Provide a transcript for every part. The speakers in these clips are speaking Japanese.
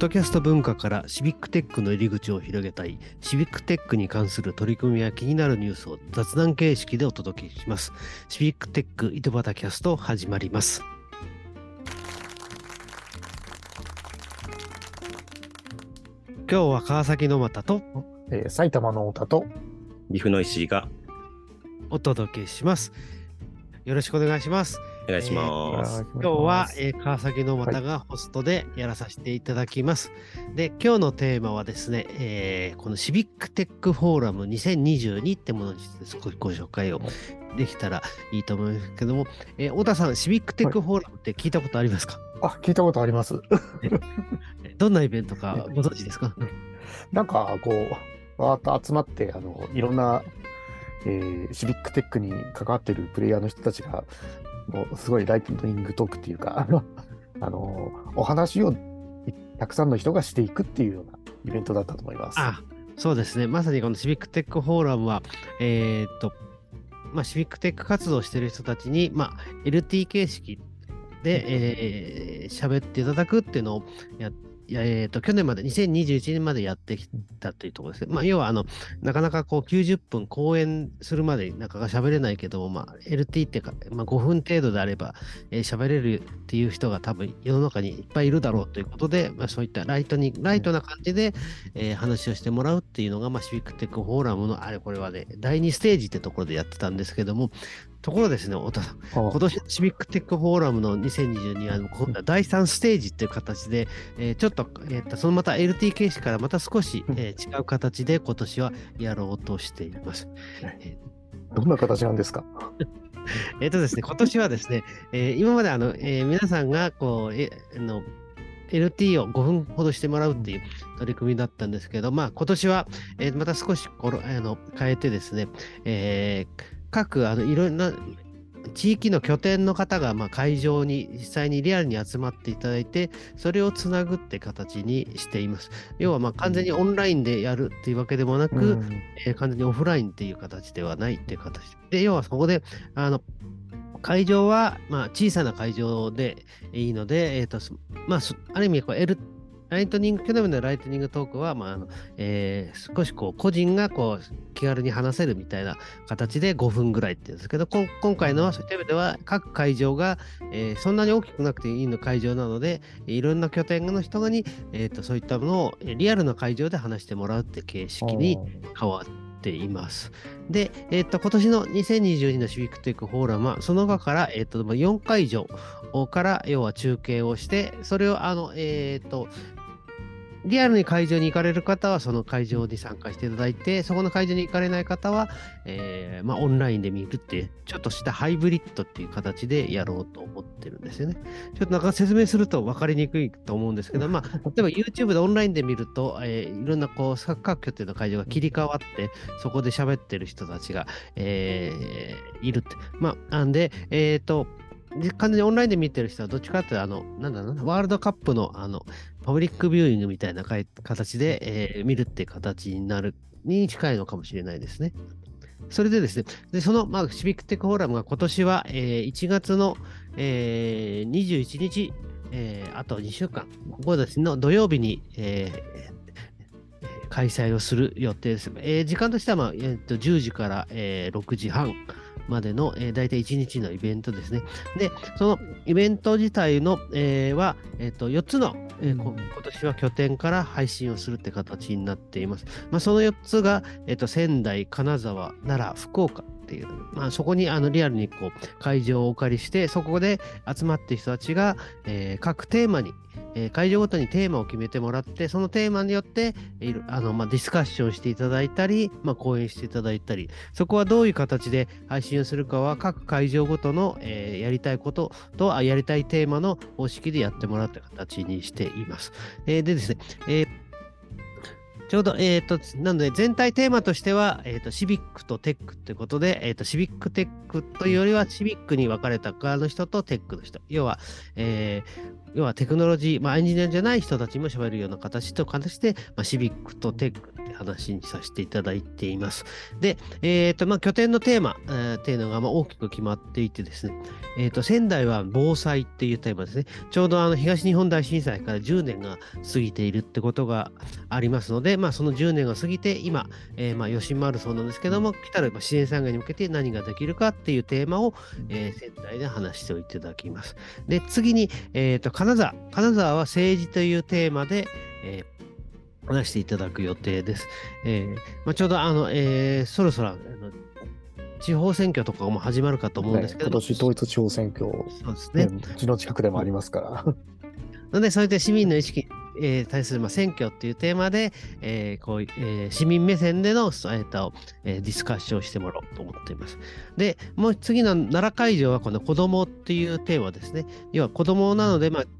ドキャスト文化からシビックテックの入り口を広げたい、シビックテックに関する取り組みや気になるニュースを雑談形式でお届けします。シビックテック井戸端キャスト始まります。今日は川崎の又とえー埼玉の太田と、岐阜の石井がお届けします。よろしくお願いします。お願いします。今日は、えー川崎の又がホストでやらさせていただきます。で、今日のテーマはですね、えーこのシビックテックフォーラム2022ってものについて少しご紹介をできたらいいと思いますけども、えー太田さん、シビックテックフォーラムって聞いたことありますか、あ、聞いたことあります。どんなイベントかご存知ですか？なんか、こう、わーっと集まって、あの、いろんな、えーシビックテックに関わってるプレイヤーの人たちが、もう、すごいライトニングトークっていうか、あの、お話をいたくさんの人がしていくっていうようなイベントだったと思います。あ、そうですね。まさにこのシビックテックフォーラムは、えーっと、まあ、シビックテック活動をしている人たちに、まあ、LT 形式で、えー喋っていただくっていうのをやいやえー、と去年まで2021年までやってきたというところですね。まあ、要はあのなかなかこう90分講演するまでなかなか喋れないけども、まあ、LT ってか、まあ、5分程度であれば喋、えー喋れるっていう人が多分世の中にいっぱいいるだろうということで、まあ、そういったライトにライトな感じで、えー話をしてもらうっていうのが、まあ、シビックテックフォーラムのあれこれはね第2ステージってところでやってたんですけどもところですね太田さん。あ。今年のシビックテックフォーラムの2022は今度は第3ステージっていう形で、えーちょっと,、えーとそのまた LT 形式からまた少し、えー違う形で今年はやろうとしています。えどんな形なんですか？ー えーとですね、今年はですね、えー今まであの、えー皆さんがこう、えあの LT を5分ほどしてもらうっていう取り組みだったんですけど、まあ今年は、えーまた少しこのあの変えてですね、えー各あのいろんな地域の拠点の方がまあ会場に実際にリアルに集まっていただいて、それをつなぐって形にしています。要はまあ完全にオンラインでやるっていうわけでもなく、うんえー完全にオフラインっていう形ではないっていう形で、要はそこで、あの、会場は、まあ、小さな会場でいいので、えっ、と、すまあ、すある意味こう、L、ライトニング、去年のライトニングトークは、まああのえー少しこう個人がこう気軽に話せるみたいな形で5分ぐらいって言うんですけど、こん今回のはそういった意味では各会場が、えーそんなに大きくなくていいの会場なので、いろんな拠点の人に、えー、とそういったものをえーリアルな会場で話してもらうって形式に変わっています。で、えっ、と、今年の2022のシビックテックフォーラムは、その場から、えっ、と、まあ4会場から、要は中継をして、それを、あの、えっ、と、リアルに会場に行かれる方は、その会場に参加していただいて、そこの会場に行かれない方は、えーまあ、オンラインで見るっていう、ちょっとしたハイブリッドっていう形でやろうと思ってるんですよね。ちょっとなんか説明すると分かりにくいと思うんですけど、まあ、例えば YouTube でオンラインで見ると、えーいろんなこう各拠点の会場が切り替わって、そこで喋ってる人たちが、えーいるって。まあ、なんで、えっ、と、で完全にオンラインで見てる人はどっちかっていうと、あの、なんだろうな、ワールドカップの、あの、パブリックビューイングみたいな形で、えー見るって形になる、に近いのかもしれないですね。それでですね、でその、まあ、シビックテックフォーラムが今年は、えー1月の、えー21日、えーあと2週間後ですねの土曜日に、えー開催をする予定です。えー時間としては、まあえーと10時から、えー6時半までの、えー、大体1日のイベントですね。で、そのイベント自体の、えーは、えー、と4つの、えー今年は拠点から配信をするって形になっています。まあ、その4つが、えー、と仙台、金沢、奈良、福岡っていう、まあ、そこにあのリアルにこう会場をお借りして、そこで集まってる人たちが、えー各テーマに、えー会場ごとにテーマを決めてもらって、そのテーマによっていろあの、まあ、ディスカッションしていただいたり、まあ、講演していただいたり、そこはどういう形で配信をするかは、各会場ごとの、えーやりたいこととあやりたいテーマの方式でやってもらうという形にしています。えーでですね、えーちょうど、えっ、と、なので、全体テーマとしては、えっ、と、シビックとテックということで、えっ、と、シビックテックというよりは、シビックに分かれた側の人とテックの人。要は、えー要はテクノロジー、まあ、エンジニアじゃない人たちも喋るような形と形で、まあ、シビックとテック話にさせていただいています。で、えーとまあ、拠点のテーマ、えーっていうのがまあ大きく決まっていてですね、えーと仙台は防災っていうテーマですね。ちょうどあの東日本大震災から10年が過ぎているってことがありますので、まあ、その10年が過ぎて今、えーまあ、吉丸そうなんですけども、来たるまあ自然災害に向けて何ができるかっていうテーマを、えー仙台で話していただきます。で、次に、えーと金沢。金沢は政治というテーマで、えー話していただく予定です。えーまあ、ちょうどあの、えーそろそろあの地方選挙とかも始まるかと思うんですけども、ね今年統一地方選挙、そうですね。ねうちの近くでもありますから。なので、そういった市民の意識にえー対する、まあ、選挙っていうテーマで、えーこういえー市民目線での、えーとえーディスカッションをしてもらおうと思っています。で、もう次の奈良会場はこの子供っていうテーマですね。要は子供なので、まあ、と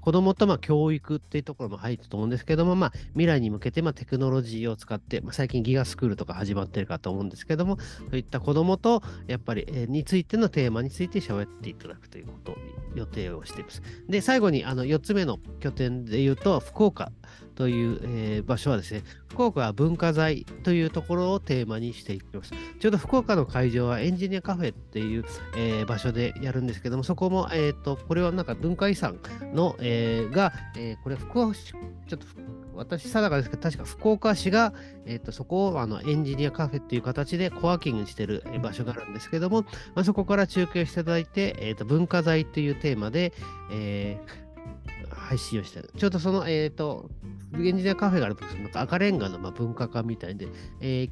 子供とまあ教育っていうところも入ると思うんですけども、まあ、未来に向けてまあテクノロジーを使って、まあ、最近ギガスクールとか始まってるかと思うんですけども、そういった子供とやっぱり、えーについてのテーマについて喋っていただくということを予定をしています。で、最後にあの4つ目の拠点で言うと、福岡という、えー場所はですね、福岡は文化財というところをテーマにしていきます。ちょうど福岡の会場はエンジニアカフェっていう、えー場所でやるんですけども、そこも、えっ、と、これはなんか文化遺産の、えーが、えーこれ福岡市、ちょっと私定かですけど、確か福岡市が、えー、とそこをあのエンジニアカフェっていう形でコワーキングしてる場所があるんですけども、まあ、そこから中継していただいて、えー、と文化財というテーマで、えー配信をして。ちょうどその、えっ、と、エンジニアカフェがあると、なんか赤レンガのまあ文化館みたいで、えー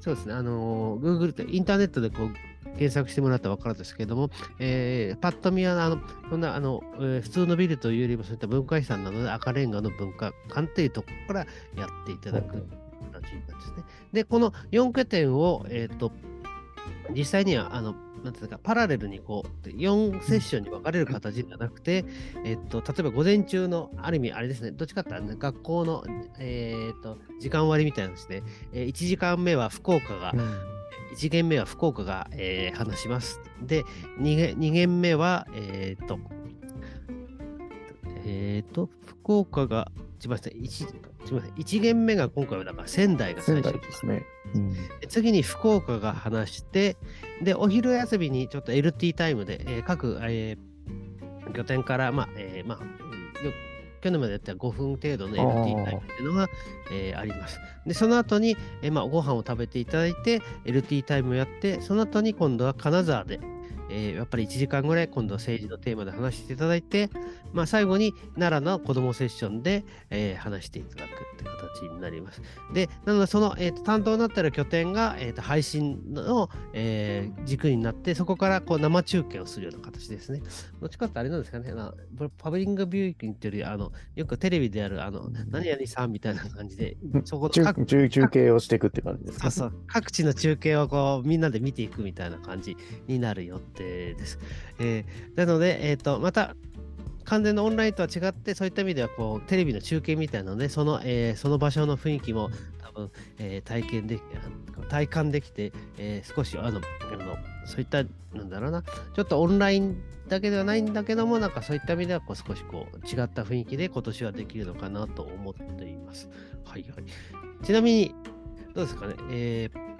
そうですね、あのー、Google ってインターネットでこう検索してもらったら分かるんですけども、えーパッと見はあのそんなあの、えー普通のビルというよりもそういった文化遺産なので赤レンガの文化館っていうところからやっていただく形になんですね。で、この4拠点を、えっ、と、実際には、あの、なんていうか、パラレルにこう、4セッションに分かれる形ではなくて、えっと、例えば午前中の、ある意味、あれですね、どっちかっていうと、ね、学校の、えっと、時間割みたいなですね、え1時間目は福岡が、1限目は福岡が、えー話します。で、2限 ,2 限目は、えっ、と、えっ、と、福岡が、すみません、1, すみません1限目が今回はだから仙台が最仙初台ですね。うんで次に福岡が話して、で、お昼休みにちょっと LT タイムで、えー各、えー拠点から、まあ、えーまあ、去年までやった5分程度の LT タイムっていうのが、えーあります。で、その後に、えーまあ、ご飯を食べていただいて、LT タイムをやって、その後に今度は金沢で、えーやっぱり1時間ぐらい今度は政治のテーマで話していただいて、まあ、最後に奈良の子どもセッションで、えー話していただくって形になります。で、なのでその、えーと担当になっている拠点が、えーと配信の、えー軸になって、そこからこう生中継をするような形ですね。どっちかってあれなんですかね、あのパブリングビューイングっていうよりあの、よくテレビでやる、あの、何々さんみたいな感じで、そこ各中中継をしていくって感じですか？そうそう各地の中継をこうみんなで見ていくみたいな感じになる予定です。えーなので、えー、とまた完全なオンラインとは違って、そういった意味ではこうテレビの中継みたいなので、その,、えーその場所の雰囲気も多分、えー体験でき体感できて、えー少しあのあのそういった、なんだろうな、ちょっとオンラインだけではないんだけども、なんかそういった意味ではこう少しこう違った雰囲気で今年はできるのかなと思っています。はいはい。ちなみに、どうですかね、えー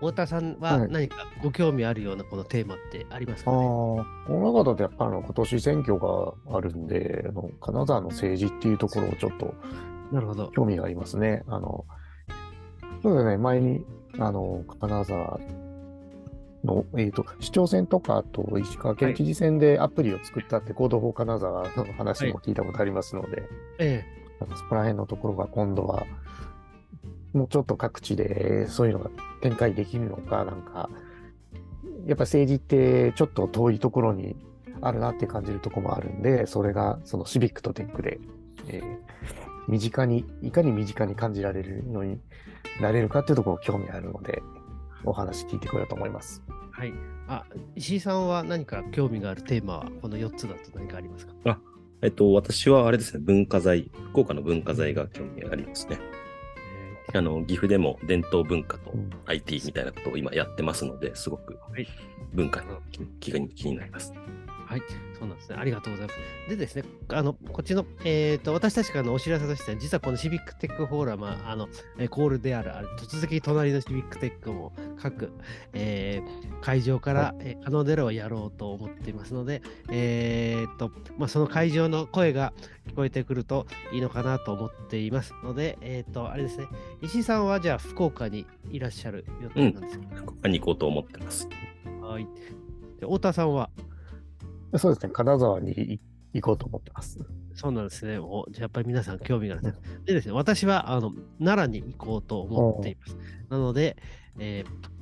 太田さんははい。何かご興味あるようなこのテーマってありますかああ、ね、この中だとやっぱあの今年選挙があるんで、あの金沢の政治っていうところをちょっとなるほど。興味がありますね。あの、そうだね、前に、あの、金沢の、えっ、と、市長選とか、あと石川県知事選でアプリを作ったって、行動法金沢の話も聞いたことありますので、えなんかそこら辺のところが今度は、もうちょっと各地でそういうのが展開できるのか、なんか、やっぱ政治ってちょっと遠いところにあるなって感じるところもあるんで、それがそのシビックとテックで、えー身近に、いかに身近に感じられるのになれるかっていうところ興味あるので、お話聞いてこようと思います。えはい。あ、石井さんは何か興味があるテーマはこの4つだと何かありますか？えっと、私はあれですね、文化財、福岡の文化財が興味ありますね。あの、岐阜でも伝統文化とうん。IT みたいなことを今やってますので、すごくはい。文化に気が気になります。はい、そうなんですね。ありがとうございます。でですね、あの、こっちの、えっ、と、私たちからのお知らせとしては、実はこのシビックテックフォーラムは、あの、えーコールである、ある突撃隣のシビックテックも各、えー会場から、えー可能であればやろうと思っていますので、えっ、と、まあ、その会場の声が聞こえてくるといいのかなと思っていますので、えっ、と、あれですね、石井さんはじゃあ福岡にいらっしゃる予定なんですか、福岡に行こうと思ってます。はい。で太田さんは？そうですね、金沢にい行こうと思ってます。そうなんですね。おじゃあやっぱり皆さん興味がある。でですね、私はあの奈良に行こうと思っています。なので、えー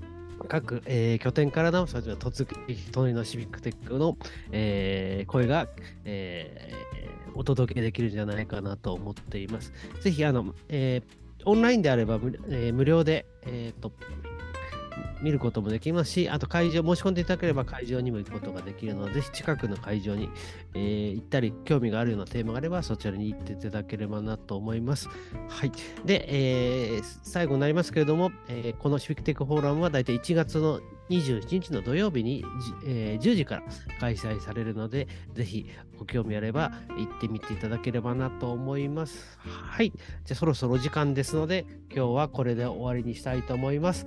各、えー拠点からの、それから突撃隣のシビックテックの、えー声が、えーお届けできるんじゃないかなと思っています。ぜひ、あの、えーオンラインであれば無,、えー無料で、えーと見ることもできますし、あと会場、申し込んでいただければ会場にも行くことができるので、ぜひ近くの会場に、えー行ったり、興味があるようなテーマがあれば、そちらに行っていただければなと思います。はい。で、えー最後になりますけれども、えーこのシビックテックフォーラムは大体1月の27日の土曜日に、えー10時から開催されるので、ぜひご興味あれば行ってみていただければなと思います。はい。じゃあそろそろ時間ですので、今日はこれで終わりにしたいと思います。